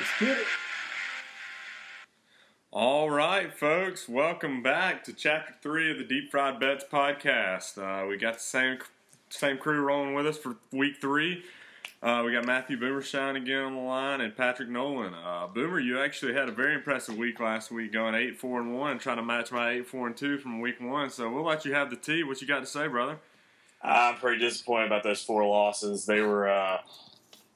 Let's get it. All right, folks, welcome back to Chapter Three of the Deep Fried Bets podcast. Uh, we got the same same crew rolling with us for Week Three. Uh, we got Matthew Boomershine again on the line and Patrick Nolan. Uh, Boomer, you actually had a very impressive week last week, going eight four and one, trying to match my eight four and two from Week One. So we'll let you have the tea. What you got to say, brother? I'm pretty disappointed about those four losses. They were uh,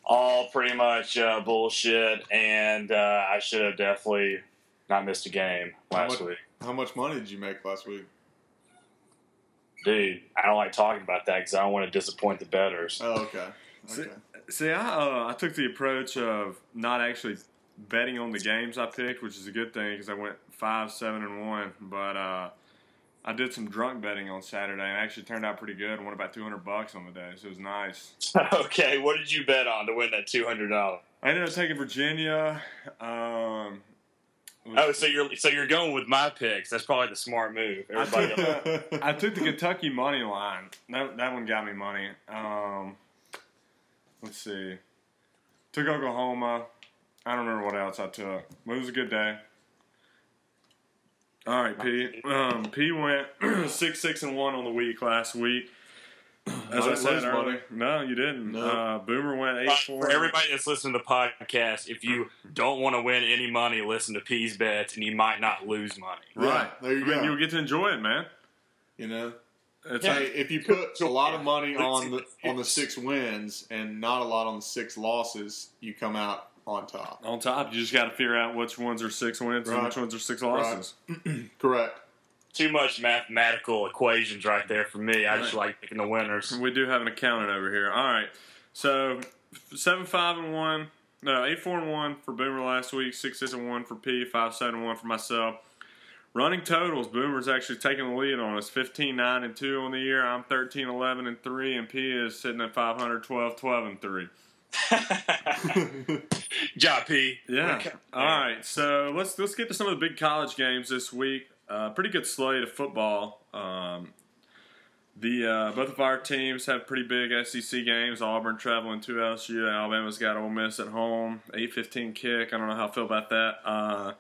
all pretty much uh, bullshit, and uh, I should have definitely not missed a game last much- week. How much money did you make last week? Dude, I don't like talking about that because I don't want to disappoint the betters. Oh, okay. See, Okay. see I, uh, I took the approach of not actually betting on the games I picked, which is a good thing because I went five, seven, and one. But uh, I did some drunk betting on Saturday and actually turned out pretty good. I won about two hundred bucks on the day, so it was nice. okay, what did you bet on to win that two hundred dollars? I ended up taking Virginia. Um, Oh, so you're so you're going with my picks? That's probably the smart move. I Everybody, took, I took the Kentucky money line. That that one got me money. Um, let's see. Took Oklahoma. I don't remember what else I took. But it was a good day. All right, P. Um, P went six, six, and one on the week last week. As I didn't said lose earlier, money. no, you didn't. No. Uh, Boomer went eight, But four. for everybody that's listening to the podcast, if you don't want to win any money, listen to P's bets, and you might not lose money. right. Yeah, there you I mean, go. You'll get to enjoy it, man. You know, It's hey, like, if you put a lot of money on the on the six wins and not a lot on the six losses, you come out on top. on top. You just got to figure out which ones are six wins and which ones are six losses. Correct. Too much mathematical equations right there for me. I just like picking the winners. We do have an accountant over here. All right, so seven five and one, no eight four and one for Boomer last week. Six six and one for P. Five seven and one for myself. Running totals, Boomer's actually taking the lead on us. 15 9 and 2 on the year. I'm 13 11 and 3 and P is sitting at 512 12 and 3. Job P. Yeah. Okay. All right. So let's let's get to some of the big college games this week. Uh, pretty good slate of football. Um, the uh, both of our teams have pretty big SEC games. Auburn traveling to LSU. Alabama's got Ole Miss at home. Eight fifteen kick. I don't know how I feel about that. Uh,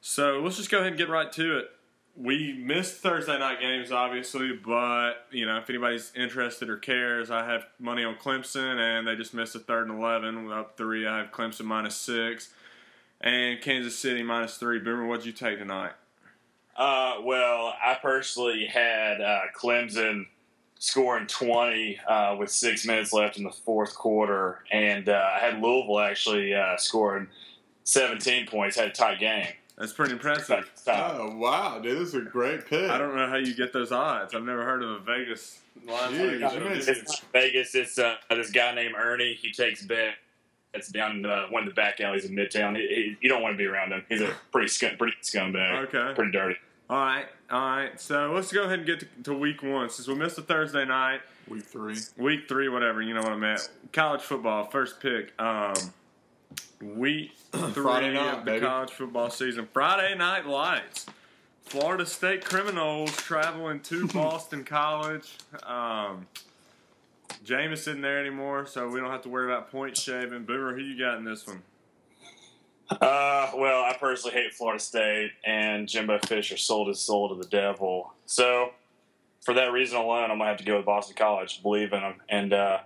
so let's just go ahead and get right to it. We missed Thursday night games, obviously, but you know if anybody's interested or cares, I have money on Clemson, and they just missed a third and eleven. Up three. I have Clemson minus six, and Kansas City minus three. Boomer, what'd you take tonight? Uh, well, I personally had uh, Clemson scoring 20 uh, with six minutes left in the fourth quarter, and uh, I had Louisville actually uh, scoring 17 points. Had a tight game. That's pretty impressive. Stop. Oh wow, dude, this is a great pick. I don't know how you get those odds. I've never heard of a Vegas line. Jeez, taker. It's Vegas. It's uh, this guy named Ernie. He takes bets. It's down in uh, one of the back alleys in Midtown. He, he, you don't want to be around him. He's a pretty scum, pretty scumbag. Okay. Pretty dirty. All right, all right. So let's go ahead and get to, to week one. Since we missed the Thursday night, Week three. week three, whatever, you know what I meant. College football, first pick. Um, week three Friday night, of the baby. college football season. Friday night lights. Florida State Criminals traveling to Boston College. Um, Jameis isn't there anymore, so we don't have to worry about point shaving. Boomer, who you got in this one? Uh, well, I personally hate Florida State, and Jimbo Fisher sold his soul to the devil. So, for that reason alone, I'm gonna have to go with Boston College. Believe in them, and uh,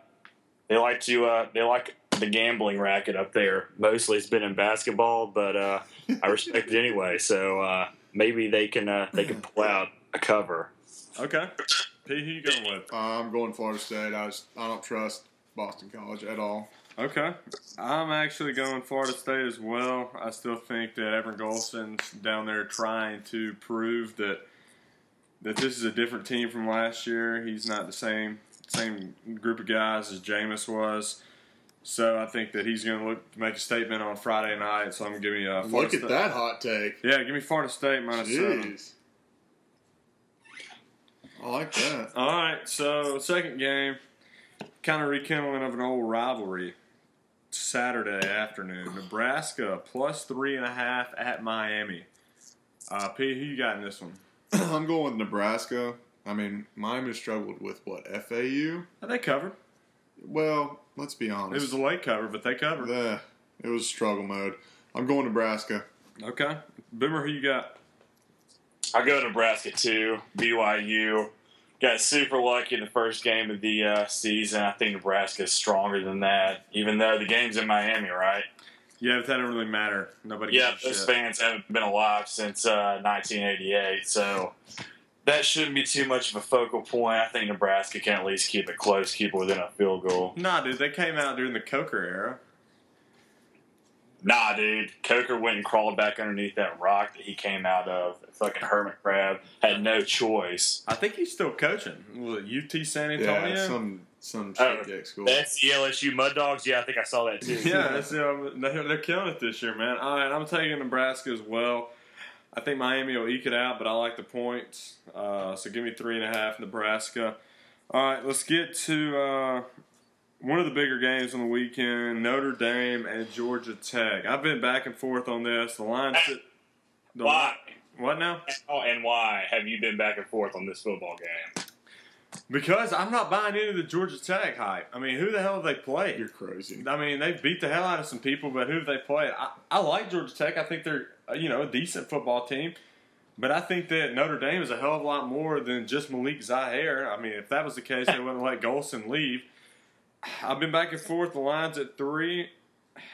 they like to uh, they like the gambling racket up there. Mostly, it's been in basketball, but uh, I respect it anyway. So uh, maybe they can uh, they can pull out a cover. Okay. P, who you going with? I'm going Florida State. I just I don't trust Boston College at all. Okay. I'm actually going Florida State as well. I still think that Evan Golson's down there trying to prove that that this is a different team from last year. He's not the same same group of guys as Jameis was. So I think that he's going to look make a statement on Friday night. So I'm going to give you a Look at State- that hot take. Yeah, give me Florida State minus seven. Jeez. I like that. All right, so second game, kind of rekindling of an old rivalry. Saturday afternoon, Nebraska plus three and a half at Miami. Uh, P, who you got in this one? I'm going with Nebraska. I mean, Miami struggled with what FAU. Uh, They covered. Well, let's be honest. It was a late cover, but they covered. the It was struggle mode. I'm going Nebraska. Okay. Boomer, who you got? I go Nebraska too. BYU got super lucky in the first game of the uh, season. I think Nebraska is stronger than that, even though the game's in Miami, right? Yeah, but that don't really matter. Nobody. Yeah, gives those shit. fans haven't been alive since uh, 1988, so that shouldn't be too much of a focal point. I think Nebraska can at least keep it close, keep it within a field goal. Nah, dude, they came out during the Coker era. Nah, dude, Coker went and crawled back underneath that rock that he came out of. Fucking hermit crab had no choice. I think he's still coaching. Was it UT San Antonio? Yeah, some some Oh, shit dick school. That's the LSU Mud Dogs. Yeah, I think I saw that too. yeah, that's, um, they're, they're killing it this year, man. All right, I'm taking Nebraska as well. I think Miami will eke it out, but I like the points. Uh, so give me three and a half, Nebraska. All right, let's get to uh, one of the bigger games on the weekend: Notre Dame and Georgia Tech. I've been back and forth on this. The line, sit- the Why? What now? Oh, and why have you been back and forth on this football game? Because I'm not buying into the Georgia Tech hype. I mean, who the hell have they played? You're crazy. I mean, they beat the hell out of some people, but who have they played? I, I like Georgia Tech. I think they're uh, you know a decent football team, but I think that Notre Dame is a hell of a lot more than just Malik Zaire. I mean, if that was the case, they wouldn't let Golson leave. I've been back and forth. The lines at three.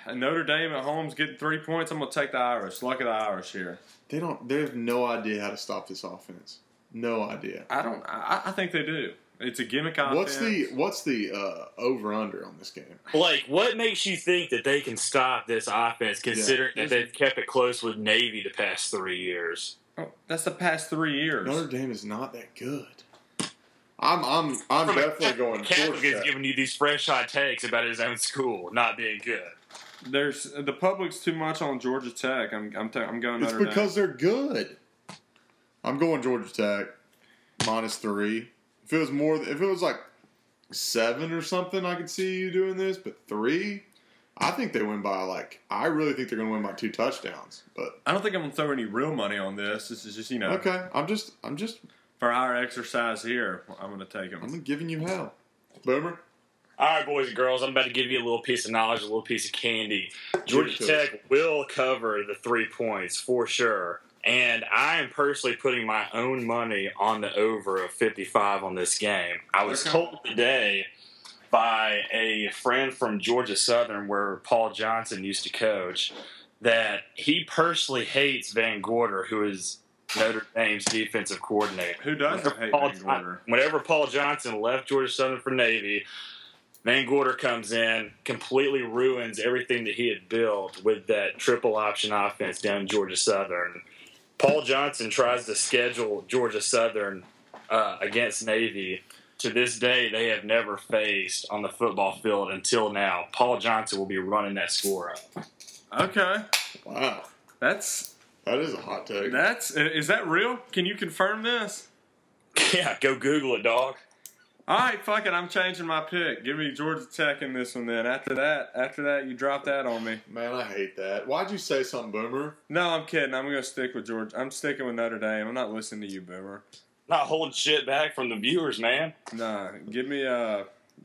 And Notre Dame at home's getting three points. I'm gonna take the Irish. Luck of the Irish here. They don't. They have no idea how to stop this offense. No idea. I don't. I, I think they do. It's a gimmick offense. What's the What's the uh, over under on this game? Like, what makes you think that they can stop this offense, considering Yeah. that they've kept it close with Navy the past three years? Oh, that's the past three years. Notre Dame is not that good. I'm I'm I'm From a definitely going Catholic Georgia is giving you these fresh hot takes about his own school not being good. There's the public's too much on Georgia Tech. I'm I'm, ta- I'm going It's Notre because they're good. I'm going Georgia Tech minus three. If it was more, if it was like seven or something, I could see you doing this. But three, I think they win by like. I really think they're going to win by two touchdowns. But I don't think I'm gonna throw any real money on this. This is just you know okay, I'm just I'm just for our exercise here. I'm gonna take them. I'm giving you hell, Boomer. All right, boys and girls, I'm about to give you a little piece of knowledge, a little piece of candy. Georgia Give it to us. Tech will cover the three points for sure. And I am personally putting my own money on the over of 55 on this game. I was told today by a friend from Georgia Southern, where Paul Johnson used to coach, that he personally hates Van Gorder, who is Notre Dame's defensive coordinator. Who doesn't hate Paul Van Gorder? Whenever Paul Johnson left Georgia Southern for Navy, Van Gorder comes in, completely ruins everything that he had built with that triple option offense down Georgia Southern. Paul Johnson tries to schedule Georgia Southern uh, against Navy. To this day, they have never faced on the football field until now. Paul Johnson will be running that score up. Okay, Wow, that's that is a hot take. that's is that real? Can you confirm this? Yeah, go Google it, dog. All right, fuck it. I'm changing my pick. Give me Georgia Tech in this one. Then after that, after that, you drop that on me. Man, I hate that. Why'd you say something, Boomer? No, I'm kidding. I'm gonna stick with Georgia. I'm sticking with Notre Dame. I'm not listening to you, Boomer. Not holding shit back from the viewers, man. Nah, give me uh,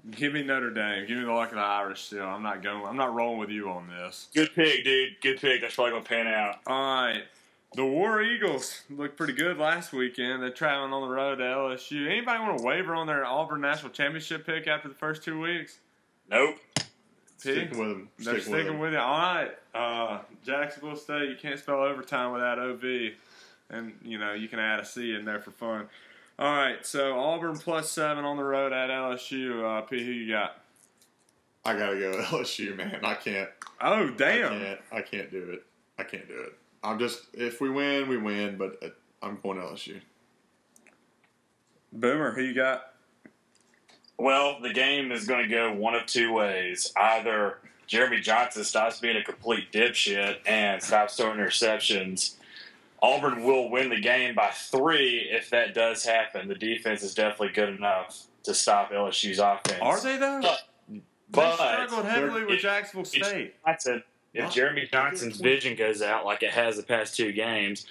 give me Notre Dame. Give me the luck of the Irish. Still, I'm not going. I'm not rolling with you on this. Good pick, dude. Good pick. That's probably gonna pan out. All right. The War Eagles looked pretty good last weekend. They're traveling on the road to LSU. Anybody want to waver on their Auburn National Championship pick after the first two weeks? Nope. P? Sticking with them. They're Sticking with them. with it. All right. Uh, Jacksonville State, you can't spell overtime without OV. And, you know, you can add a C in there for fun. All right. So Auburn plus seven on the road at LSU. Uh, P, who you got? I gotta go LSU, man. I can't. Oh, damn. I damn. can't. I can't do it. I can't do it. I'm just. If we win, we win. But uh, I'm going LSU. Boomer, who you got? Well, the game is going to go one of two ways. Either Jeremy Johnson stops being a complete dipshit and stops throwing interceptions. Auburn will win the game by three if that does happen. The defense is definitely good enough to stop LSU's offense. Are they, though? But- they But struggled heavily they're- with Jacksonville State. Johnson, if Jeremy Johnson's vision goes out like it has the past two games,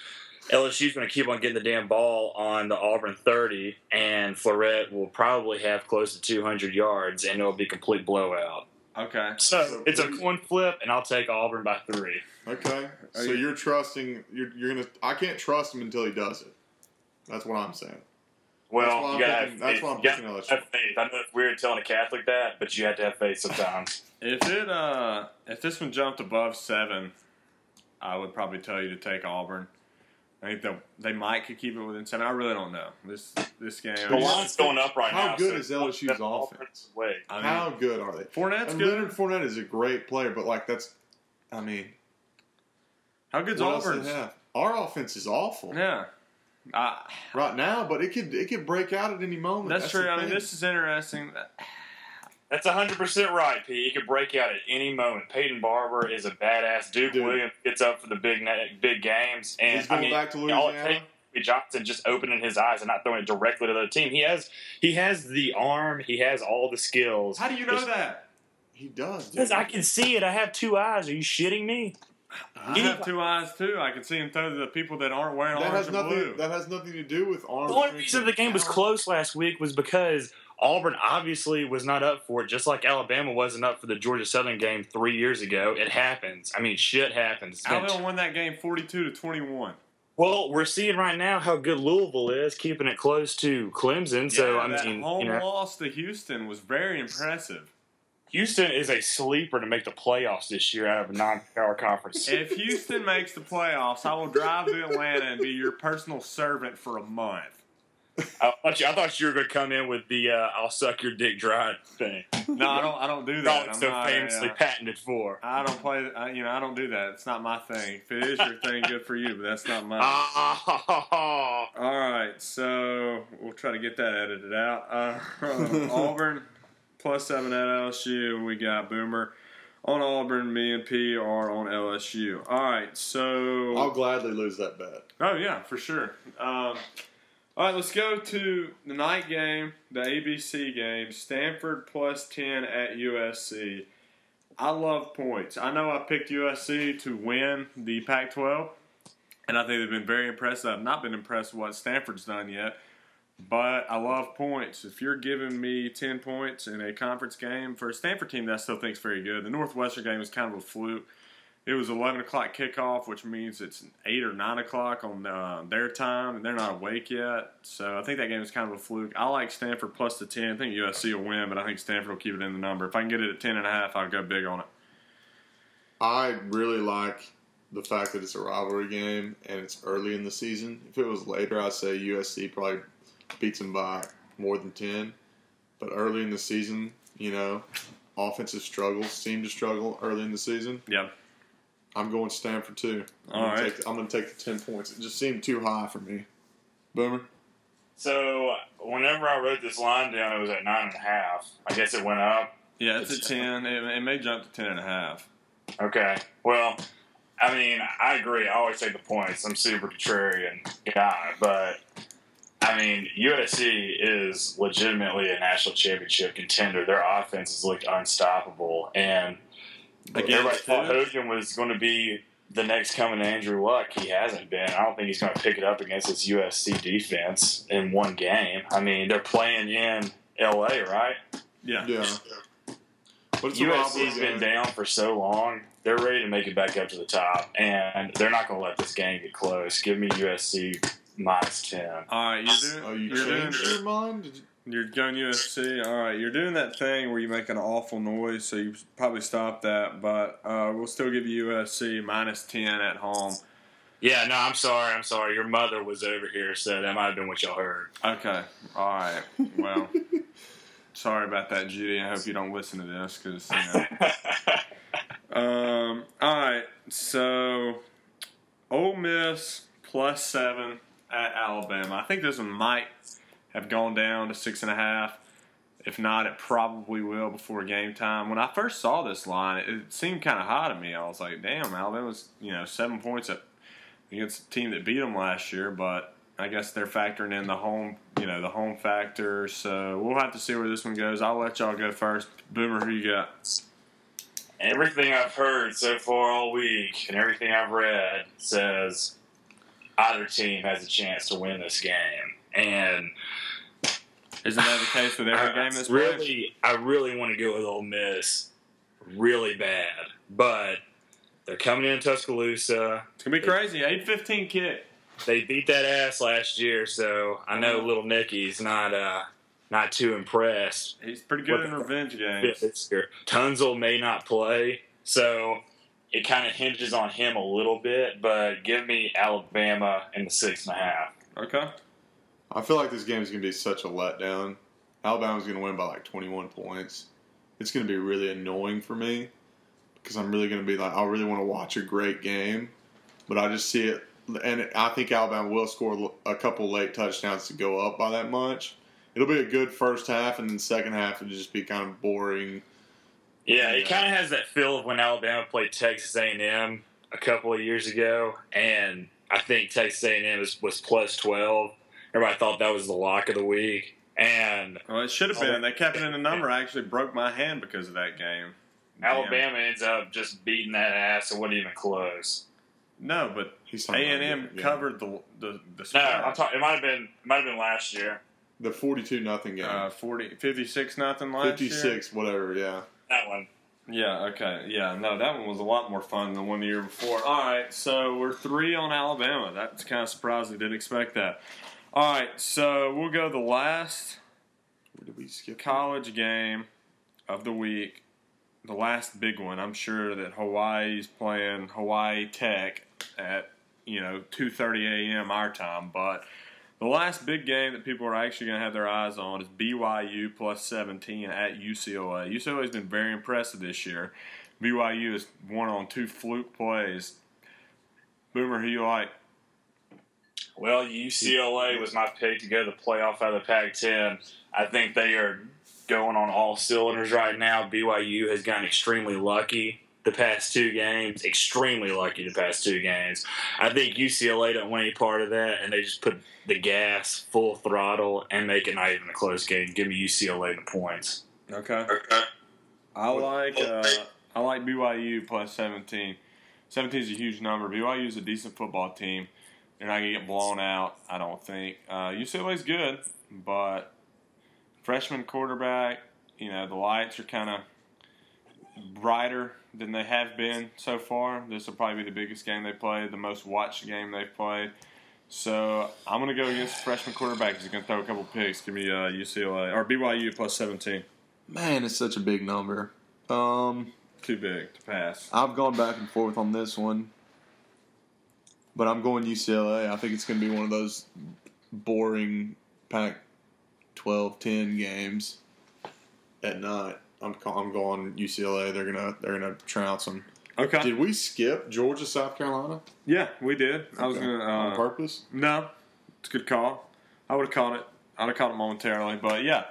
LSU's going to keep on getting the damn ball on the Auburn 30, and Fournette will probably have close to 200 yards, and it'll be a complete blowout. Okay. So it's a coin flip, and I'll take Auburn by three. Okay, so you- you're trusting. You're, you're gonna. I can't trust him until he does it. That's what I'm saying. Well, That's why I'm you gotta picking- have that's why I'm You gotta picking LSU. have faith. I know it's weird telling a Catholic that, but you have to have faith sometimes. If it uh if this one jumped above seven, I would probably tell you to take Auburn. I think they they might could keep it within seven. I really don't know this this game. the line's going up right How now. How good so is LSU's offense? Way. I mean, How good are they? Fournette's And good. Leonard Fournette is a great player, but like that's. I mean, How good's what else do Auburn's? Our offense is awful Yeah. Uh, right now, but it could it could break out at any moment. that's, true. the I mean, this is interesting. That's 100% right, P. He could break out at any moment. Peyton Barber is a badass. Duke Dude. Williams gets up for the big na- big games. And He's going I mean, back to all it Louisiana. takes is Johnson just opening his eyes and not throwing it directly to the other team. He has he has the arm. He has all the skills. How do you know that? he does. Because I can see it. I have two eyes. Are you shitting me? I have two eyes too. I can see him throw to the people that aren't wearing That orange has and blue. That has nothing to do with orange. The only reason and the game was close last week was because Auburn obviously was not up for it, just like Alabama wasn't up for the Georgia Southern game three years ago. It happens. I mean, shit happens. It's been- Alabama won that game forty-two to twenty-one. well, we're seeing right now how good Louisville is, keeping it close to Clemson. So Yeah, I that mean, home you know, loss to Houston was very impressive. Houston is a sleeper to make the playoffs this year out of a non-power conference. If Houston makes the playoffs, I will drive to Atlanta and be your personal servant for a month. I, thought you, I thought you were going to come in with the uh, "I'll suck your dick dry" thing. No, I don't. I don't do that. Dog I'm so not, famously uh, patented for. I don't play. I, you know, I don't do that. It's not my thing. If it is your thing, good for you. But that's not mine. Ah, All right, so we'll try to get that edited out. Uh, Auburn plus seven at LSU. We got Boomer on Auburn. Me and P are on LSU. All right, so I'll gladly lose that bet. Oh yeah, for sure. Um, all right, let's go to the night game, the ABC game. Stanford plus ten at USC. I love points. I know I picked USC to win the Pac-12, and I think they've been very impressive. I've not been impressed with what Stanford's done yet, but I love points. If you're giving me ten points in a conference game for a Stanford team that I still think is very good, the Northwestern game was kind of a fluke. It was 11 o'clock kickoff, which means it's 8 or 9 o'clock on uh, their time, and they're not awake yet. So I think that game is kind of a fluke. I like Stanford plus the 10. I think USC will win, but I think Stanford will keep it in the number. If I can get it at 10 and a half, I'll go big on it. I really like the fact that it's a rivalry game and it's early in the season. If it was later, I'd say USC probably beats them by more than 10. But early in the season, you know, offensive struggles seem to struggle early in the season. Yeah. I'm going Stanford too. I'm All gonna right. Take, I'm going to take the 10 points. It just seemed too high for me. Boomer? So whenever I wrote this line down, it was at nine and a half. I guess it went up. Yeah, it's a 10. It, it may jump to 10 and a half. Okay. Well, I mean, I agree. I always take the points. I'm super contrarian guy, but I mean, USC is legitimately a national championship contender. Their offense has looked unstoppable, and Against everybody thought who? Hogan was going to be the next coming Andrew Luck. He hasn't been. I don't think he's going to pick it up against this USC defense in one game. I mean, they're playing in LA, right? Yeah. Yeah. But it's a rivalry USC's been down for so long. They're ready to make it back up to the top, and they're not going to let this game get close. Give me USC minus ten. All right, you're doing, Oh, you you're doing, changed your mind? Did you- You're going UFC. All right, you're doing that thing where you make an awful noise, so you probably stop that. But uh, we'll still give you UFC minus ten at home. Yeah, no, I'm sorry. I'm sorry. Your mother was over here, so that might have been what y'all heard. Okay. All right. Well, sorry about that, Judy. I hope you don't listen to this because you know. Um. All right. So, Ole Miss plus seven at Alabama. I think this one might have gone down to six and a half. If not, it probably will before game time. When I first saw this line, it, seemed kind of high to me. I was like, "Damn, Alabama's you know seven points against a team that beat them last year." But I guess they're factoring in the home, you know, the home factor. So we'll have to see where this one goes. I'll let y'all go first. Boomer, who you got? Everything I've heard so far all week and everything I've read says either team has a chance to win this game. And Isn't that the case with every game that's played? really, I really want to go with Ole Miss. really bad, but they're coming in Tuscaloosa. It's gonna be crazy. Eight fifteen kick. They beat that ass last year, so I know little Nicky's not uh not too impressed. He's pretty good in revenge games. Tunsil may not play, so it kind of hinges on him a little bit. But give me Alabama in the six and a half. Okay. I feel like this game is going to be such a letdown. Alabama's going to win by like 21 points. It's going to be really annoying for me because I'm really going to be like, I really want to watch a great game, but I just see it, and I think Alabama will score a couple late touchdowns to go up by that much. It'll be a good first half, and then second half it'll just be kind of boring. Yeah, it kind of has that feel of when Alabama played Texas A&M a couple of years ago, and I think Texas A&M was, was plus twelve. Everybody thought that was the lock of the week, and Well, it should have been. They kept it in the number. I actually broke my hand because of that game. Damn. Alabama ends up just beating that ass. It wasn't even close. No, but A and M covered the the the No. I'm talking. It might have been. It might have been last year. the 42 nothing game. uh, 40, 56 nothing last year. 56, whatever, yeah. That one. Yeah. Okay. Yeah. No, that one was a lot more fun than one the year before. All right. So we're three on Alabama. That's kind of surprising. Didn't expect that. All right. So we'll go the last college game of the week, the last big one. I'm sure that Hawaii's playing Hawaii Tech at you know 2:30 a.m. our time, but the last big game that people are actually going to have their eyes on is BYU plus 17 at UCLA. UCLA has been very impressive this year. BYU has won on two fluke plays. Boomer, who you like? Well, UCLA was my pick to go to the playoff out of the Pac-10. I think they are going on all cylinders right now. BYU has gotten extremely lucky the past two games. Extremely lucky the past two games. I think UCLA don't want any part of that, and they just put the gas full throttle and make it not even a close game. Give me UCLA the points. Okay. okay. I like uh, I like BYU plus 17. 17 is a huge number. BYU is a decent football team. They're not gonna get blown out. I don't think. Uh, is good, but freshman quarterback. You know the lights are kind of brighter than they have been so far. This will probably be the biggest game they played, the most watched game they've played. So I'm gonna go against the freshman quarterback. He's gonna throw a couple picks. Give me uh, UCLA or BYU plus 17. Man, it's such a big number. Um, Too big to pass. I've gone back and forth on this one, but I'm going UCLA. I think it's going to be one of those boring Pac 12 10 games at night. I'm I'm going UCLA. They're gonna they're gonna trounce them. Okay. Did we skip Georgia South Carolina Yeah, we did. I was gonna. on Uh, purpose? no, it's a good call. I would have caught it. I'd have caught it momentarily, but yeah.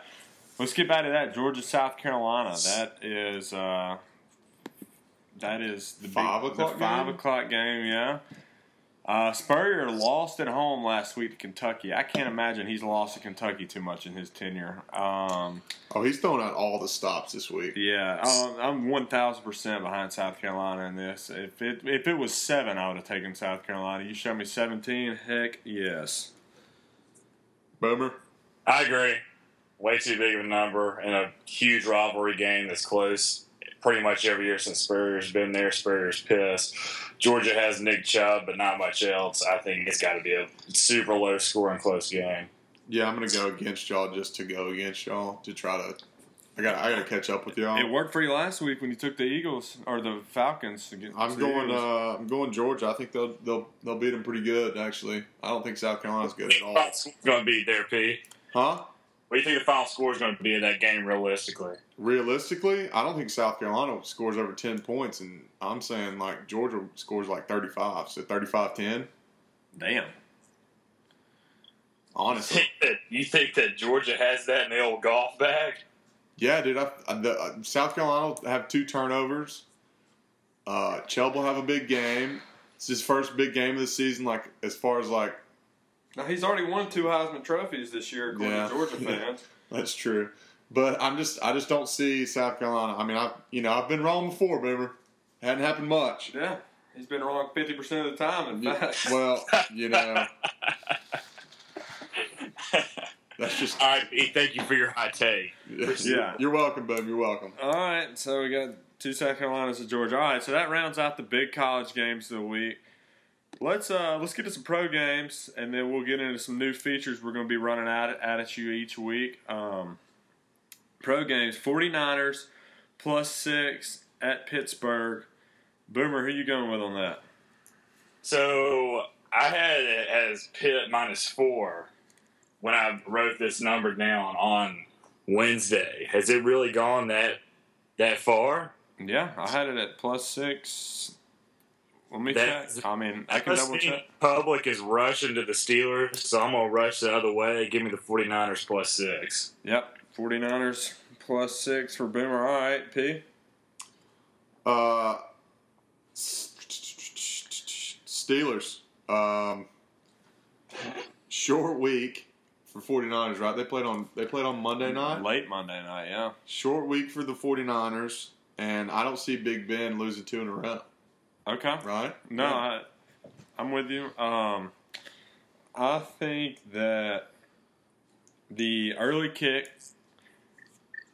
Let's get back to that Georgia South Carolina. That is uh, that is the five big- Five the five game? o'clock game. Yeah. Uh, Spurrier lost at home last week to Kentucky. I can't imagine he's lost to Kentucky too much in his tenure. Um, Oh, he's throwing out all the stops this week. yeah, um, I'm one thousand percent behind South Carolina in this. If it if it was seven, I would have taken South Carolina. You show me seventeen, heck yes. Boomer. I agree. Way too big of a number in a huge rivalry game that's close pretty much every year since Spurrier's been there. Spurrier's pissed. Georgia has Nick Chubb, but not much else. I think it's got to be a super low scoring close game. Yeah, I'm gonna go against y'all just to go against y'all to try to. I got I got to catch up with y'all. It worked for you last week when you took the Eagles or the Falcons. Against I'm the going. Uh, I'm going Georgia. I think they'll they'll they'll beat them pretty good. Actually, I don't think South Carolina's good at all. It's going to be there, P. Huh? What do you think the final score is going to be in that game realistically? Realistically, I don't think South Carolina scores over ten points, and I'm saying like Georgia scores like 35, so 35-10. Damn. Honestly, you think that Georgia has that in the old golf bag? yeah, dude. I, I, the, uh, South Carolina will have two turnovers. Uh, Chubb will have a big game. It's his first big game of the season. Like as far as like Now he's already won two Heisman trophies this year, according Yeah. to Georgia fans. That's true. But I'm just I just don't see South Carolina. I mean, I you know I've been wrong before, boomer. Hadn't happened much. yeah, he's been wrong fifty percent of the time. In Yeah, fact, well, you know, that's just All right, P. Thank you for your hot take. Yeah. You're welcome, bub. You're welcome. all right. So we got Two South Carolinas and Georgia. All right, so that rounds out the big college games of the week. Let's uh let's get to some pro games, and then we'll get into some new features we're going to be running at at you each week. Um, pro games: 49ers plus six at Pittsburgh. Boomer, who you going with on that? So I had it as Pitt minus four when I wrote this number down on Wednesday. Has it really gone that that far? Yeah, I had it at plus six. Let me That- check. I mean, I can must double check. Public is rushing to the Steelers, so I'm gonna rush the other way. Give me the 49ers plus six. Yep, 49ers plus six for Boomer. All right, P. Uh, Steelers. Um, short week for 49ers, right? They played on they played on Monday night. Late Monday night, yeah. Short week for the 49ers, and I don't see Big Ben losing two in a row, Okay. right? No, I, I'm with you. Um, I think that the early kick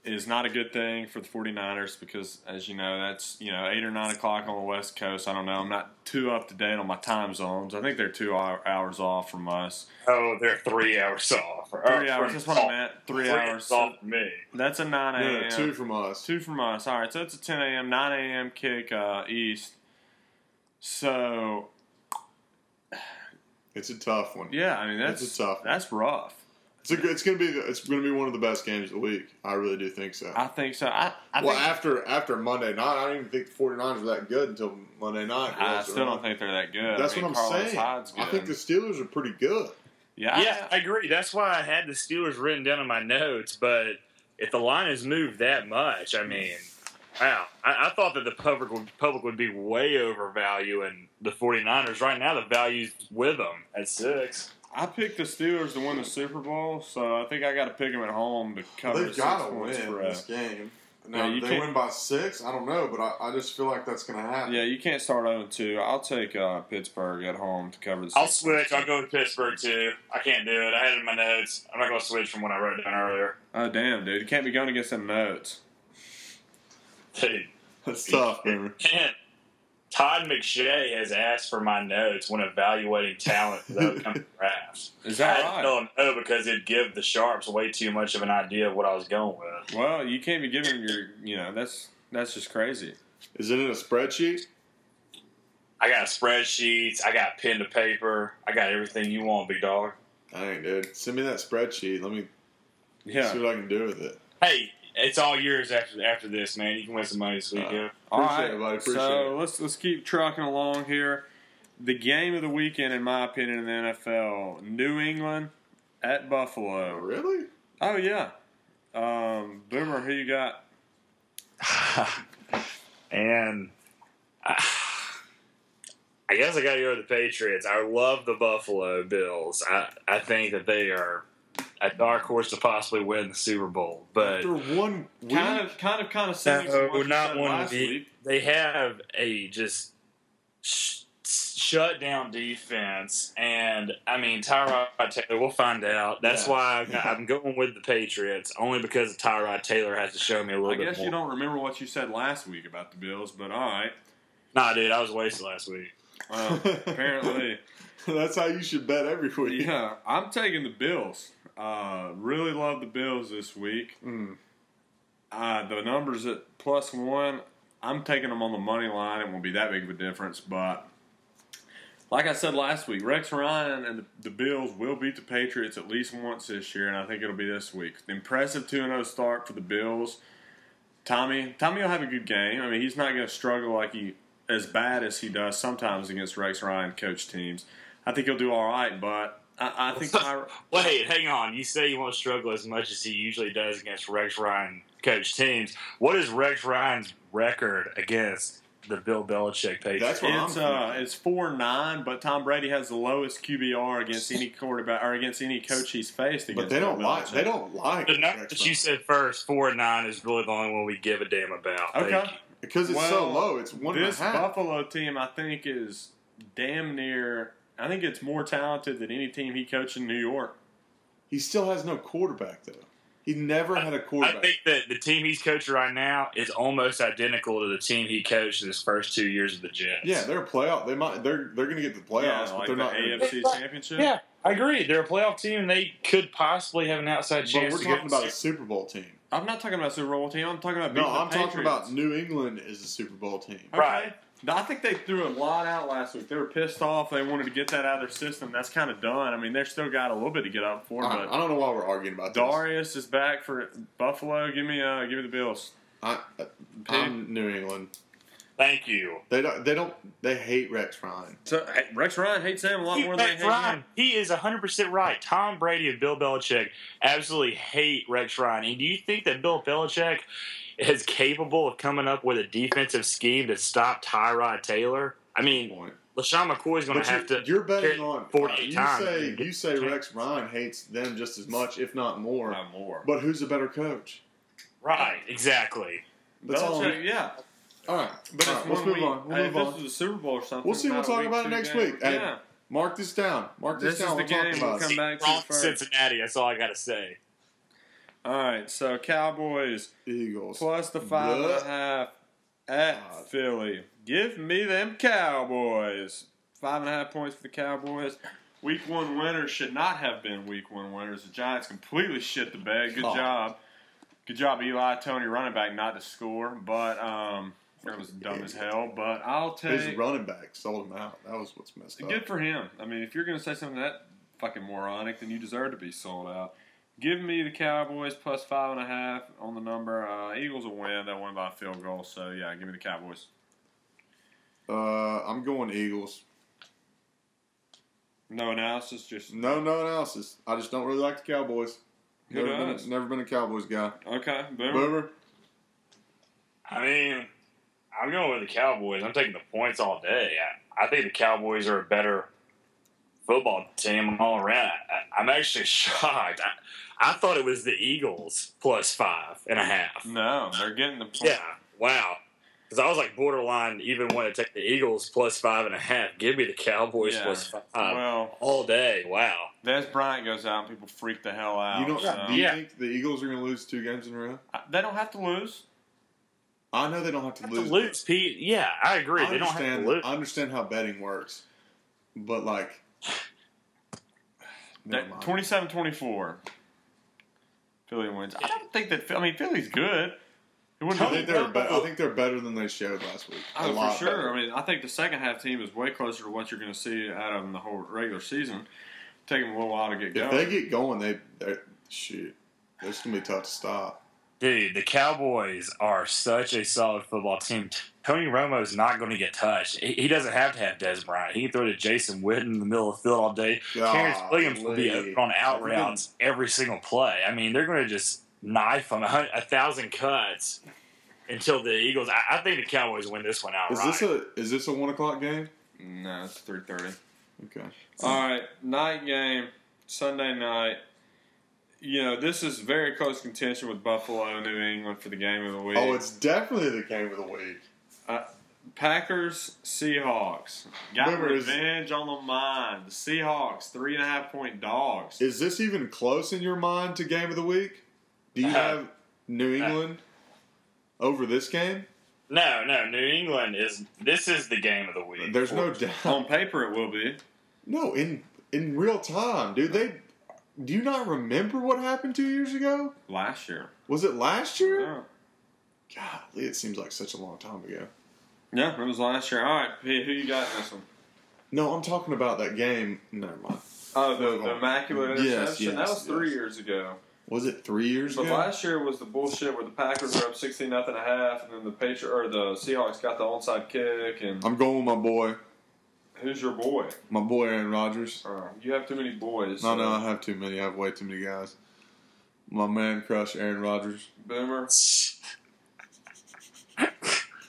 is not a good thing for the 49ers because, as you know, that's you know eight or nine o'clock on the West Coast. I don't know. I'm not too up to date on my time zones. I think they're two hour, hours off from us. Oh, they're three hours off. Or- Three hours. That's what I meant. Three hours. off me. That's a nine a.m. no, two from us. Two from us. All right, so it's a 10 a.m., 9 a.m. kick uh, east. So It's a tough one. yeah, I mean that's It's a tough one. That's rough. It's a, it's gonna be it's gonna be one of the best games of the week. I really do think so. I think so. I, I well, think, after after Monday night, I don't even think the 49ers are that good until Monday night. I still right? don't think they're that good. That's I mean, what I'm Carlos saying. Hyde's I think the Steelers are pretty good. yeah, Yeah, I agree. That's why I had the Steelers written down in my notes. But if the line has moved that much, I mean, wow. I, I thought that the public would, public would be way overvaluing the 49ers. Right now, the value's with them at six. I picked the Steelers to win the Super Bowl, so I think I got to pick them at home to cover the They've got to win spread. this game. Now, you if they win by six. I don't know, but I, I just feel like that's going to happen. Yeah, you can't start 0 2. I'll take uh, Pittsburgh at home to cover the I'll six point switch. I'll go with Pittsburgh too. I can't do it. I had it in my notes. I'm not going to switch from what I wrote down earlier. Oh, damn, dude. You can't be going against them notes. Dude, That's tough, man. can't. Todd McShay has asked for my notes when evaluating talent for the upcoming draft. Is that didn't right? tell him no because it'd give the sharps way too much of an idea of what I was going with. Well, you can't be giving your, you know, that's that's just crazy. Is it in a spreadsheet? I got spreadsheets. I got pen to paper. I got everything you want, big dog. Dang, dude. Send me that spreadsheet. Let me Yeah. see what I can do with it. Hey, it's all yours after after this, man. You can win some money this weekend. All Appreciate right, it, buddy. Appreciate so it. let's let's keep trucking along here. The game of the weekend, in my opinion, in the NFL: New England at Oh, Buffalo. really? Oh yeah, um, Boomer, who you got? and I, I guess I got to go with the Patriots. I love the Buffalo Bills. I, I think that they are a dark horse to possibly win the Super Bowl, but After one week? Kind of, kind of, kind of similar to no, what you not said one last week. week. They have a just sh- shut down defense, and I mean Tyrod Taylor. We'll find out. That's Yeah. why I'm, I'm going with the Patriots, only because Tyrod Taylor has to show me a little bit. I bit guess more. you don't remember what you said last week about the Bills, but all right. Nah, dude, I was wasted last week. Uh, apparently, That's how you should bet every week. yeah. I'm taking the Bills. Uh, really love the Bills this week. Mm. Uh, the numbers at plus one, I'm taking them on the money line. It won't be that big of a difference, but like I said last week, Rex Ryan and the, the Bills will beat the Patriots at least once this year, and I think it'll be this week. Impressive 2 0 start for the Bills. Tommy, Tommy will have a good game. I mean, he's not going to struggle like he as bad as he does sometimes against Rex Ryan coach teams. I think he'll do all right, but I, I think Tyra, Wait, hang on. You say you won't struggle as much as he usually does against Rex Ryan coach teams. What is Rex Ryan's record against the Bill Belichick Patriots? That's what I'm It's uh, it's four nine, but Tom Brady has the lowest QBR against any quarterback or against any coach he's faced. Against But they don't Bill like. They don't like. the number that you said first, four and nine, is really the only one we give a damn about. Thank Okay, you. because it's so low. It's one and a this half. Buffalo team, I think, is damn near. I think it's more talented than any team he coached in New York. He still has no quarterback though. He never had a quarterback. I think that the team he's coaching right now is almost identical to the team he coached in his first two years of the Jets. yeah, they're a playoff. They might. They're they're going to get the playoffs, yeah, but like they're the not. gonna- AFC Championship. yeah, I agree. They're a playoff team, and they could possibly have an outside chance. But chance. we're to talking get about a Super Bowl team. I'm not talking about Super Bowl team. I'm talking about No, I'm talking Patriots. about New England is a Super Bowl team. Okay. Right. I think they threw a lot out last week. They were pissed off. They wanted to get that out of their system. That's kind of done. I mean, they've still got a little bit to get up for, I, but I don't know why we're arguing about this. Dareus is back for Buffalo. Give me, uh, give me the Bills. I, I'm New England. Thank you. They don't. They don't. They hate Rex Ryan. So Rex Ryan hates him a lot more than they Rex hate Ryan, him. he is 100% right. Tom Brady and Bill Belichick absolutely hate Rex Ryan. And do you think that Bill Belichick is capable of coming up with a defensive scheme to stop Tyrod Taylor? I mean, Point. LeSean McCoy is going to have you're, to. you're betting carry on 48 you times say you say Rex Ryan hates them just as much, if not more. Not more. But who's a better coach? Right, exactly. That's all. Belichick, yeah. All right, But all it's let's move week. on. We'll Hey, move if this is was a Super Bowl or something, We'll see. We'll talk about it next game. week. Hey, Yeah. Mark this down. Mark this, This is down. the we'll talk game. about We'll it. come back to Wrong. Cincinnati. That's all I got to say. All right, so Cowboys Eagles. plus the five and a half at. Philly. Give me them Cowboys. Five and a half points for the Cowboys. Week one winners should not have been week one winners. The Giants completely shit the bed. Good God. job. Good job, Eli Tony, running back, not to score, but um, that was dumb as hell. But I'll tell His running back sold him out. That was what's messed up. Good for him. I mean, if you're going to say something that fucking moronic, then you deserve to be sold out. Give me the Cowboys plus five and a half on the number. Uh, Eagles will win. They'll win by a field goal. So yeah, give me the Cowboys. Uh, I'm going Eagles. No analysis, just No, no analysis. I just don't really like the Cowboys. Who Never been, does? a, never been a Cowboys guy. okay. Boom. Boomer. I mean, I'm going with the Cowboys. I'm taking the points all day. I, I think the Cowboys are a better football team all around. I, I'm actually shocked. I, I thought it was the Eagles plus five and a half. No, they're getting the point. Yeah, wow. Because I was like borderline, even want to take the Eagles plus five and a half. Give me the Cowboys Yeah. plus five Well, all day. Wow. Dez Bryant goes out and people freak the hell out. You don't. so- Do you Yeah. think the Eagles are going to lose two games in a row? They don't have to lose. I know they don't have to Have lose. to lose, Pete. Yeah, I agree. I They don't have understand. to lose. I understand how betting works, but like, never 27 24. Philly wins. I don't think that. I mean, Philly's good. It wouldn't I be- think they're. Be- I think they're better than they showed last week. Oh, a Oh, lot for sure. better. I mean, I think the second half team is way closer to what you're going to see out of them the whole regular season. Take them a little while to get going. If they get going, they they shoot. It's gonna be tough to stop. Dude, the Cowboys are such a solid football team. Tony Romo is not going to get touched. He, he doesn't have to have Dez Bryant. He can throw to Jason Witten in the middle of the field all day. Terrance Williams will be Golly. open on out Have you routes every single play. I mean, they're going to just knife him a, a thousand cuts until the Eagles. I, I think the Cowboys win this one out. Is this a is this a one o'clock game? no, it's 3.30. Okay. All right, night game, Sunday night. You know, this is very close contention with Buffalo and New England for the game of the week. Oh, it's definitely the game of the week. Packers, Seahawks. Got Boomer is- revenge on the mind. The Seahawks, three and a half point dogs. Is this even close in your mind to game of the week? Do you Uh, have New England over this game? no, no, New England is. This is the game of the week. There's no doubt. on paper, it will be. No, in in real time, dude. They do you not remember what happened two years ago? Last year. Was it last year? Yeah. Golly, it seems like such a long time ago. Yeah, it was last year. All right, who you got in this one? No, I'm talking about that game. Never mind. Oh, the, the Immaculate Yes, Interception. that was three yes. years ago. Was it three years But ago? last year was the bullshit where the Packers were up sixteen nothing a half, and then the Patri- or the Seahawks got the onside kick. And I'm going with my boy, who's your boy? my boy Aaron Rodgers. Oh, you have too many boys. No, so- no, I have too many. I have way too many guys. My man crush Aaron Rodgers. Boomer.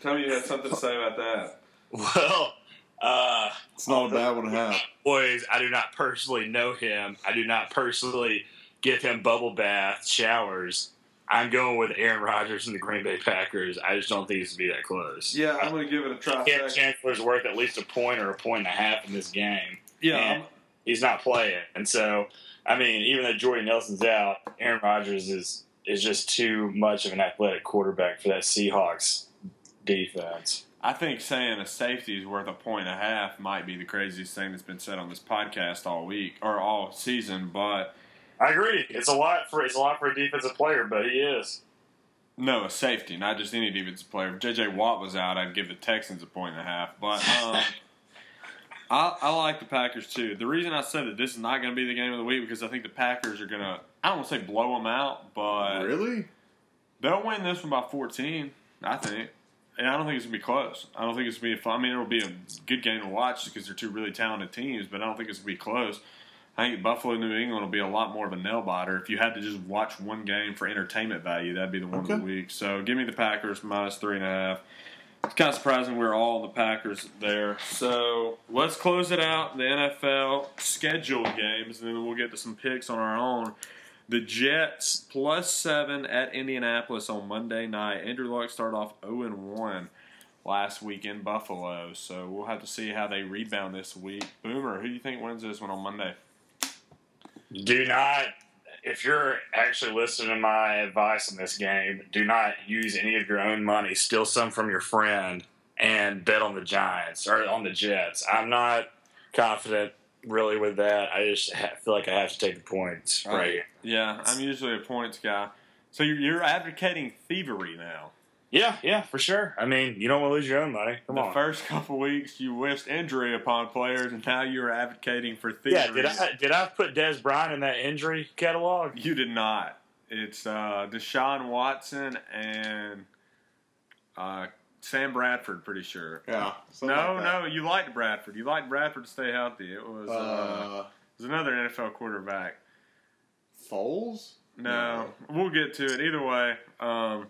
Tell me you had something to say about that. Well, uh, It's not a bad one to have. boys, I do not personally know him. I do not personally give him bubble bath showers. I'm going with Aaron Rodgers and the Green Bay Packers. I just don't think it's to be that close. Yeah, I'm going to give it a try. trifecta. Chancellor's worth at least a point or a point and a half in this game. Yeah, And he's not playing, and so I mean, even though Jordy Nelson's out, Aaron Rodgers is is just too much of an athletic quarterback for that Seahawks defense. I think saying a safety is worth a point and a half might be the craziest thing that's been said on this podcast all week or all season, but I agree. It's a lot for it's a lot for a defensive player, but he is. no, a safety, not just any defensive player. If JJ Watt was out, I'd give the Texans a point and a half. But um, I, I like the Packers too. The reason I said that this is not going to be the game of the week because I think the Packers are going to, I don't want to say blow them out, but really? They'll win this one by 14, I think. And I don't think it's going to be close. I don't think it's going to be a fun. I mean, it'll be a good game to watch because they're two really talented teams, but I don't think it's going to be close. I think Buffalo, New England will be a lot more of a nail biter. If you had to just watch one game for entertainment value, that'd be the one of the week. So give me the Packers minus three and a half. It's kind of surprising we're all the Packers there. So let's close it out. The NFL scheduled games, and then we'll get to some picks on our own. The Jets plus seven at Indianapolis on Monday night. Andrew Luck started off 0 and 1 last week in Buffalo, so we'll have to see how they rebound this week. Boomer, who do you think wins this one on Monday? Do not, if you're actually listening to my advice on this game, do not use any of your own money. Steal some from your friend and bet on the Giants or on the Jets. I'm not confident really with that. I just ha- feel like I have to take the points right here. Yeah, I'm usually a points guy. So you're, you're advocating thievery now. Yeah, yeah, for sure. I mean, you don't want to lose your own money. Come the on. first couple weeks, you wished injury upon players, and now you're advocating for thievery. yeah, did I did I put Dez Bryant in that injury catalog? You did not. It's uh, Deshaun Watson and uh, Sam Bradford, pretty sure. Yeah. No, like no, you liked Bradford. You liked Bradford to stay healthy. It was, uh, Uh, it was another NFL quarterback. Foles? No, we'll get to it. Either way, um,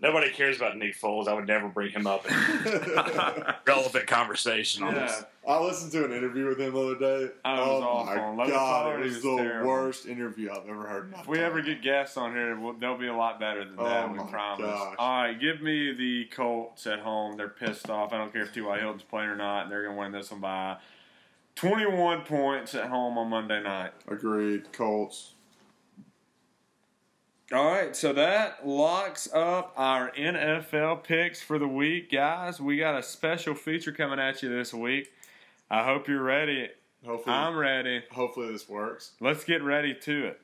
Nobody cares about Nick Foles. I would never bring him up in relevant conversation on yeah, this. I listened to an interview with him the other day. Oh, it was oh awful. my Logan god, it he was was the terrible. worst interview I've ever heard. if we ever get guests on here, we'll, they'll be a lot better than Oh that. we promise. gosh. All right, give me the Colts at home. They're pissed off. I don't care if T.Y. Hilton's playing or not. They're going to win this one by 21 points at home on Monday night. agreed, Colts. All right, so that locks up our NFL picks for the week, guys. We got a special feature coming at you this week. I hope you're ready. Hopefully, I'm ready. hopefully this works. Let's get ready to it.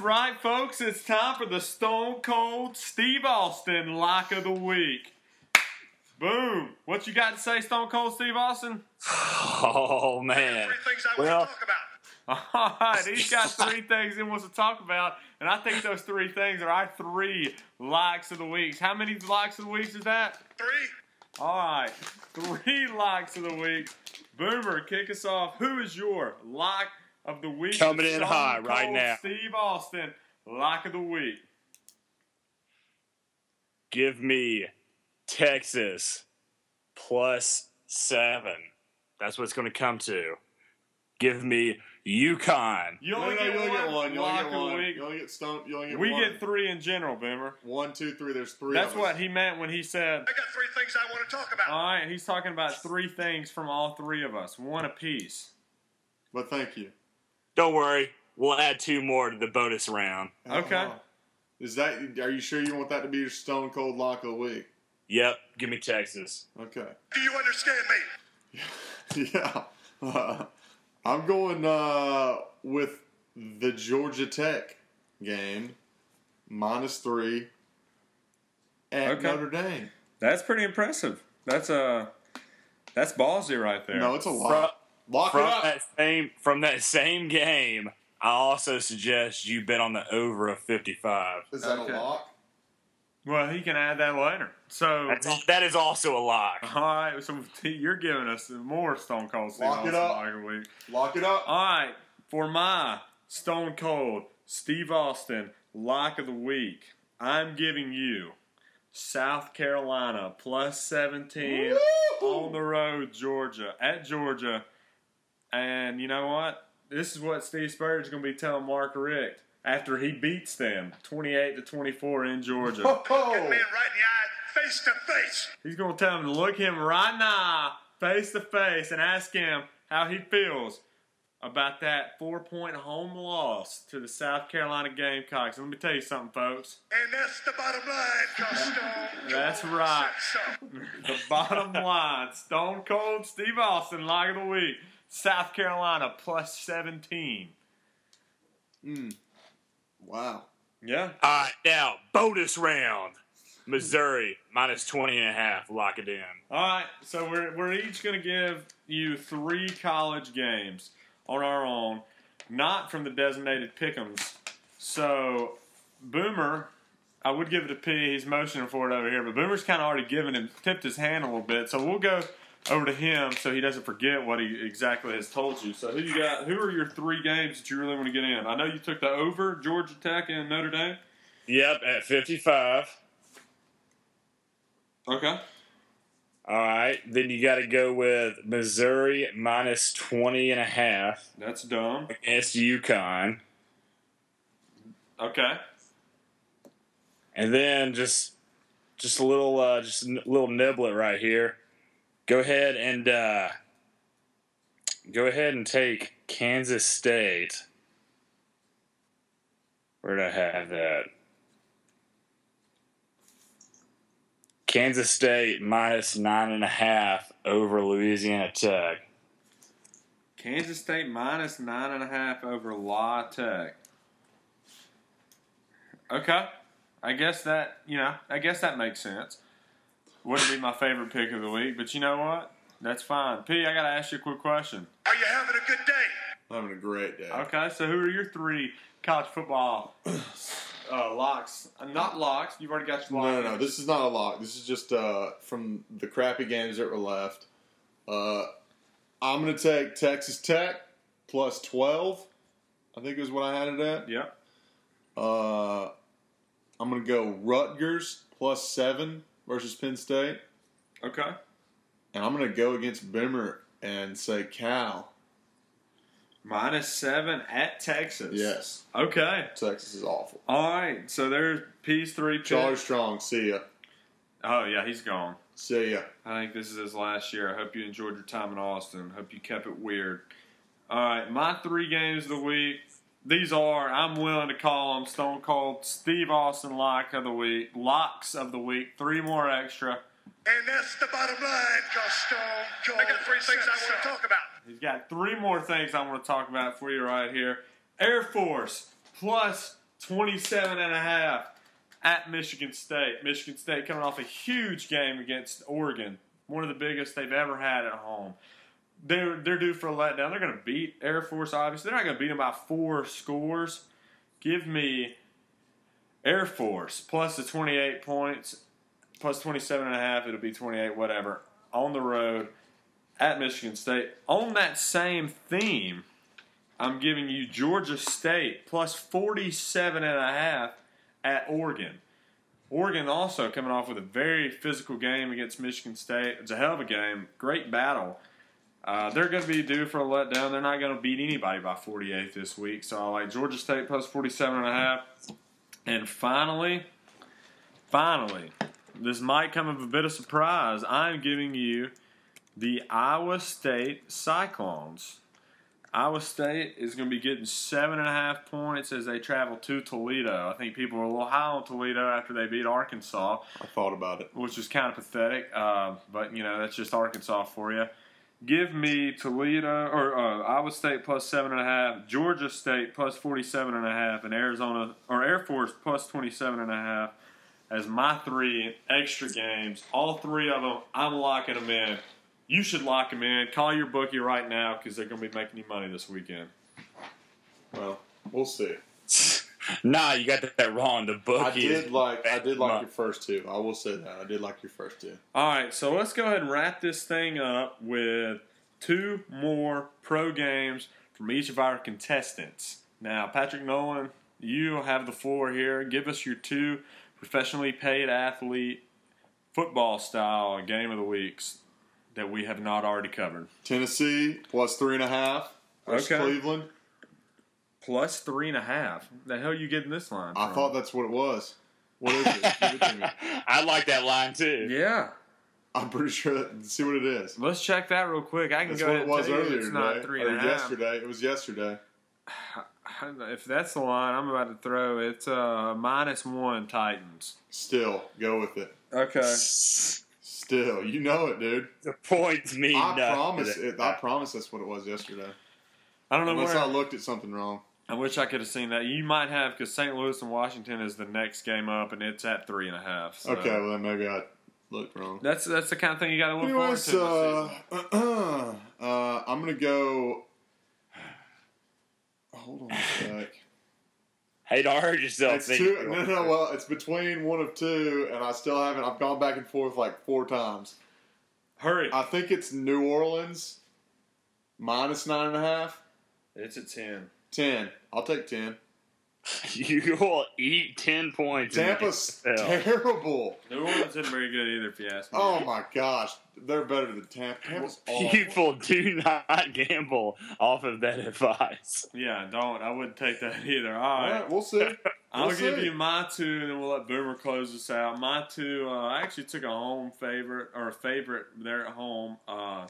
That's right, folks. It's time for the Stone Cold Steve Austin Lock of the Week. Boom. What you got to say, Stone Cold Steve Austin? Oh man. Three things I Well- want to talk about. All right, he's got three things he wants to talk about, and I think those three things are our three locks of the weeks. How many locks of the weeks is that? Three. All right, three locks of the week. Boomer, kick us off. Who is your lock of the week? Coming in Stone hot right now. Steve Austin, lock of the week. Give me Texas plus seven. That's what it's going to come to. Give me UConn. You only, no, get, you only one get one. You lock only of get the one. week. You only get stumped. You only get We one. get three in general, Boomer. one, two, three. There's three. That's of us. what he meant when he said. I got three things I want to talk about. All right, he's talking about three things from all three of us, one apiece. But thank you. Don't worry, we'll add two more to the bonus round. Okay. Uh-huh. Is that? Are you sure you want that to be your Stone Cold Lock of the week? Yep, give me Texas. Okay. Do you understand me? yeah. Uh, I'm going uh, with the Georgia Tech game minus three at Okay. Notre Dame. That's pretty impressive. That's a that's ballsy right there. No, it's a From, lot. Lock from it up. that same from that same game, I also suggest you bet on the over of fifty five. Is that Okay. a lock? well, he can add that later. So, That's, that is also a lock. all right. So you're giving us more Stone Cold Steve Lock it Austin up. like a week. Lock it up. All right, for my Stone Cold Steve Austin lock of the week, I'm giving you South Carolina plus 17 Woo! on the road, Georgia at Georgia. And you know what? This is what Steve Spurrier's going to be telling Mark Richt. after he beats them 28 to 24 in Georgia. Oh, Get man right in the eye, face to face. He's going to tell him to look him right now, face to face, and ask him how he feels about that four point home loss to the South Carolina Gamecocks. Let me tell you something, folks. And that's the bottom line, Stone That's right. The bottom line Stone Cold Steve Austin, lock of the week. South Carolina plus 17. Hmm. Wow. Yeah. All right, now bonus round. Missouri minus 20 and a half. Lock it in. All right, so we're, we're each going to give you three college games on our own, not from the designated pick'ems. So, Boomer, I would give it a P. He's motioning for it over here, but Boomer's kind of already given him, tipped his hand a little bit. So we'll go over to him so he doesn't forget what he exactly has told you. So who you got? Who are your three games that you really want to get in? I know you took the over Georgia Tech and Notre Dame. Yep, at 55. Okay. All right, then you got to go with Missouri minus 20 and a half That's dumb. against UConn. Okay. And then just just a little uh, just a little niblet right here. Go ahead and uh, go ahead and take Kansas State. Where did I have that? Kansas State minus nine and a half over Louisiana Tech. Kansas State minus nine and a half over La Tech. Okay, I guess that you know, I guess that makes sense. Wouldn't be my favorite pick of the week, but you know what? That's fine. P, I gotta ask you a quick question. Are you having a good day? Having a great day. Okay, so who are your three college football uh, locks? Uh, not locks. You've already got your locks. No, no, no. This is not a lock. This is just uh, from the crappy games that were left. Uh, I'm going to take Texas Tech plus 12. I think is what I had it at. Yep. Uh, I'm going to go Rutgers plus 7 versus Penn State. Okay. And I'm going to go against Bimmer and say Cal. Minus seven at Texas. Yes. Okay. Texas is awful. All right. So there's P's three picks. Charlie Strong, see ya. Oh yeah, he's gone. See ya. I think this is his last year. I hope you enjoyed your time in Austin. Hope you kept it weird. All right, my three games of the week. These are I'm willing to call them Stone Cold Steve Austin lock of the week, locks of the week. Three more extra. And that's the bottom line, 'cause Stone Cold I got three things I want to talk about. He's got three more things I want to talk about for you right here. Air Force plus 27 and a half at Michigan State. Michigan State coming off a huge game against Oregon, one of the biggest they've ever had at home. They're, they're due for a letdown. They're going to beat Air Force, obviously. They're not going to beat them by four scores. Give me Air Force plus the 28 points, plus 27 and a half. It'll be 28, whatever, on the road at Michigan State. On that same theme, I'm giving you Georgia State plus 47 and a half at Oregon. Oregon also coming off with a very physical game against Michigan State. It's a hell of a game, great battle. Uh, they're going to be due for a letdown. They're not going to beat anybody by 48 this week. So I like Georgia State plus 47 and a half. And finally, finally, this might come of a bit of surprise. I'm giving you the Iowa State Cyclones. Iowa State is going to be getting seven and a half points as they travel to Toledo. I think people are a little high on Toledo after they beat Arkansas, I thought about it. which is kind of pathetic. Uh, but you know that's just Arkansas for you. Give me Toledo or uh, Iowa State plus seven and a half, Georgia State plus forty-seven and a half, and Arizona or Air Force plus twenty-seven and a half as my three extra games. All three of them, I'm locking them in. You should lock them in. Call your bookie right now because they're going to be making you money this weekend. Well, we'll see. Nah, you got that wrong. The I bookie. did like I did like Month. your first two. I will say that I did like your first two. All right, so let's go ahead and wrap this thing up with two more pro games from each of our contestants. Now, Patrick Nolan, you have the floor here. Give us your two professionally paid athlete football style game of the weeks that we have not already covered. Tennessee plus three and a half versus Okay. Cleveland. Plus three and a half. The hell are you getting this line? I from? thought that's what it was. What is it? It. I like that line too. Yeah, I'm pretty sure. That, see what it is. let's check that real quick. I can That's go what ahead it was earlier it's today. not three and or a half. yesterday. It was yesterday. If that's the line I'm about to throw, it's uh, minus one Titans. Still, go with it. Okay. Still, you know it, dude. The points mean I nothing. promise. It, I promise that's what it was yesterday. I don't know Unless where. I looked at something wrong. I wish I could have seen that. You might have because St. Louis and Washington is the next game up, and it's at three and a half. So. Okay, well then maybe I looked wrong. That's that's the kind of thing you got to look forward to. this uh, uh, I'm gonna go. Hold on a sec. Hey, don't hurt yourself. It's two. you No, no, well, it's between one of two, and I still haven't. I've gone back and forth like four times. Hurry! I think it's New Orleans minus nine and a half. it's a ten. Ten. I'll take ten. You will eat ten points. Tampa's terrible. New Orleans isn't very good either, if you ask me. Oh my gosh, they're better than Tampa. Tampa's awful. People do not gamble off of that advice. Yeah, don't. I wouldn't take that either. All All right. right, we'll see. I'll We'll give see. you my two, and then we'll let Boomer close this out. My two, uh, I actually took a home favorite or a favorite there at home. Uh,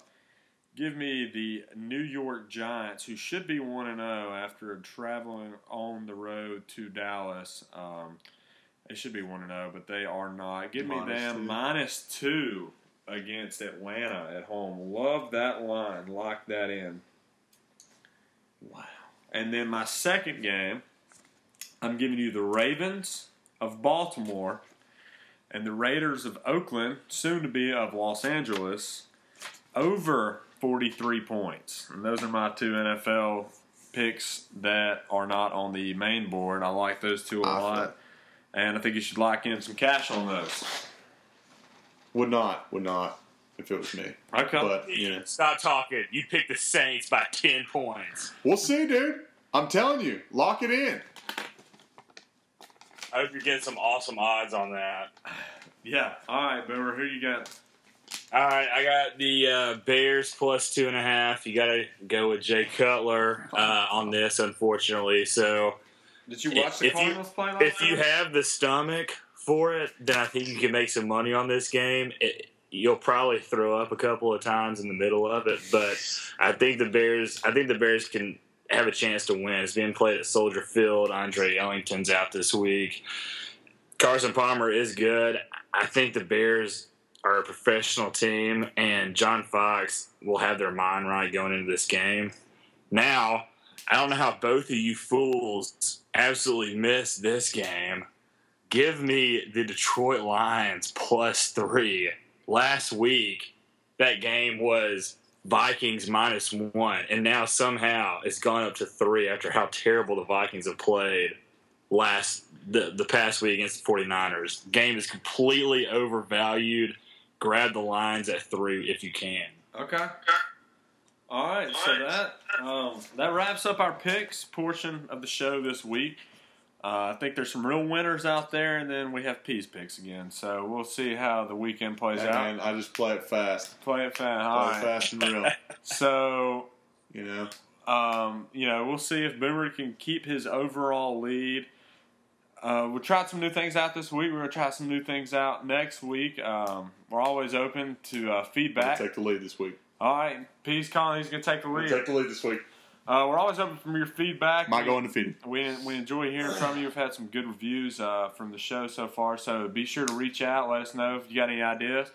give me the New York Giants, who should be one and zero after traveling on the road to Dallas. Um, they should be one and zero, but they are not. Give me them two. minus two against Atlanta at home. Love that line. Lock that in. Wow. And then my second game. I'm giving you the Ravens of Baltimore and the Raiders of Oakland, soon to be of Los Angeles, over 43 points. And those are my two NFL picks that are not on the main board. I like those two a I lot. And I think you should lock in some cash on those. Would not, would not, if it was me. Okay. But you know, Stop talking. You picked the Saints by ten points. we'll see, dude. I'm telling you, lock it in. I hope you're getting some awesome odds on that. yeah. All right, Boomer, who you got? All right, I got the uh, Bears plus two and a half. You got to go with Jay Cutler uh, on this, unfortunately. So Did you watch the if you- Cardinals play last if you have the stomach for it, then I think you can make some money on this game. It, you'll probably throw up a couple of times in the middle of it, but I think the Bears. I think the Bears can have a chance to win. It's being played at Soldier Field. Andre Ellington's out this week. Carson Palmer is good. I think the Bears are a professional team, and John Fox will have their mind right going into this game. Now, I don't know how both of you fools absolutely missed this game. Give me the Detroit Lions plus three. Last week, that game was Vikings minus one, and now somehow it's gone up to three after how terrible the Vikings have played last the, the past week against the 49ers. Game is completely overvalued. Grab the lines at three if you can. Okay. All right, so that um, that wraps up our picks portion of the show this week. Uh, I think there's some real winners out there, and then we have peace picks again. So we'll see how the weekend plays out. And I just play it fast. Play it fast. Play All it fast and real. So You know, um, you know, we'll see if Boomer can keep his overall lead. Uh, we tried some new things out this week. We're gonna try some new things out next week. Um, we're always open to uh, I'll feedback. take the lead this week. All right, Peace Colin, he's gonna take the I'll lead. take the lead this week. Uh, we're always open for your feedback. Might go undefeated. we, we enjoy hearing from you. We've had some good reviews uh, from the show so far, so be sure to reach out. Let us know if you got any ideas.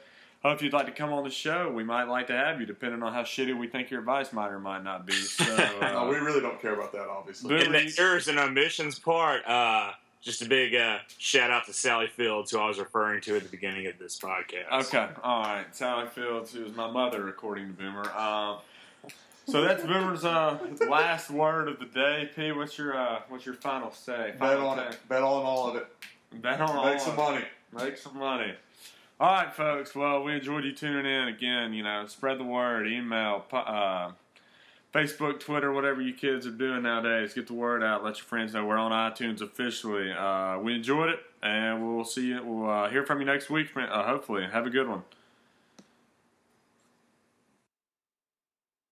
Hope you'd like to come on the show. We might like to have you, depending on how shitty we think your advice might or might not be. So, uh, no, we really don't care about that, obviously. Boom. In the errors and omissions part, uh, just a big uh, shout out to Sally Fields, who I was referring to at the beginning of this podcast. Okay, all right. Sally Fields, who is my mother, according to Boomer. Um, so that's Boomer's uh, last word of the day. P, what's your uh, what's your final say? Bet Final on take. it. Bet on all of it. Bet on all Make of some it. money. Make some money. All right, folks. Well, we enjoyed you tuning in again. You know, spread the word. Email, uh, Facebook, Twitter, whatever you kids are doing nowadays. Get the word out. Let your friends know we're on iTunes officially. Uh, we enjoyed it, and we'll see you. We'll uh, hear from you next week. Uh, hopefully, have a good one.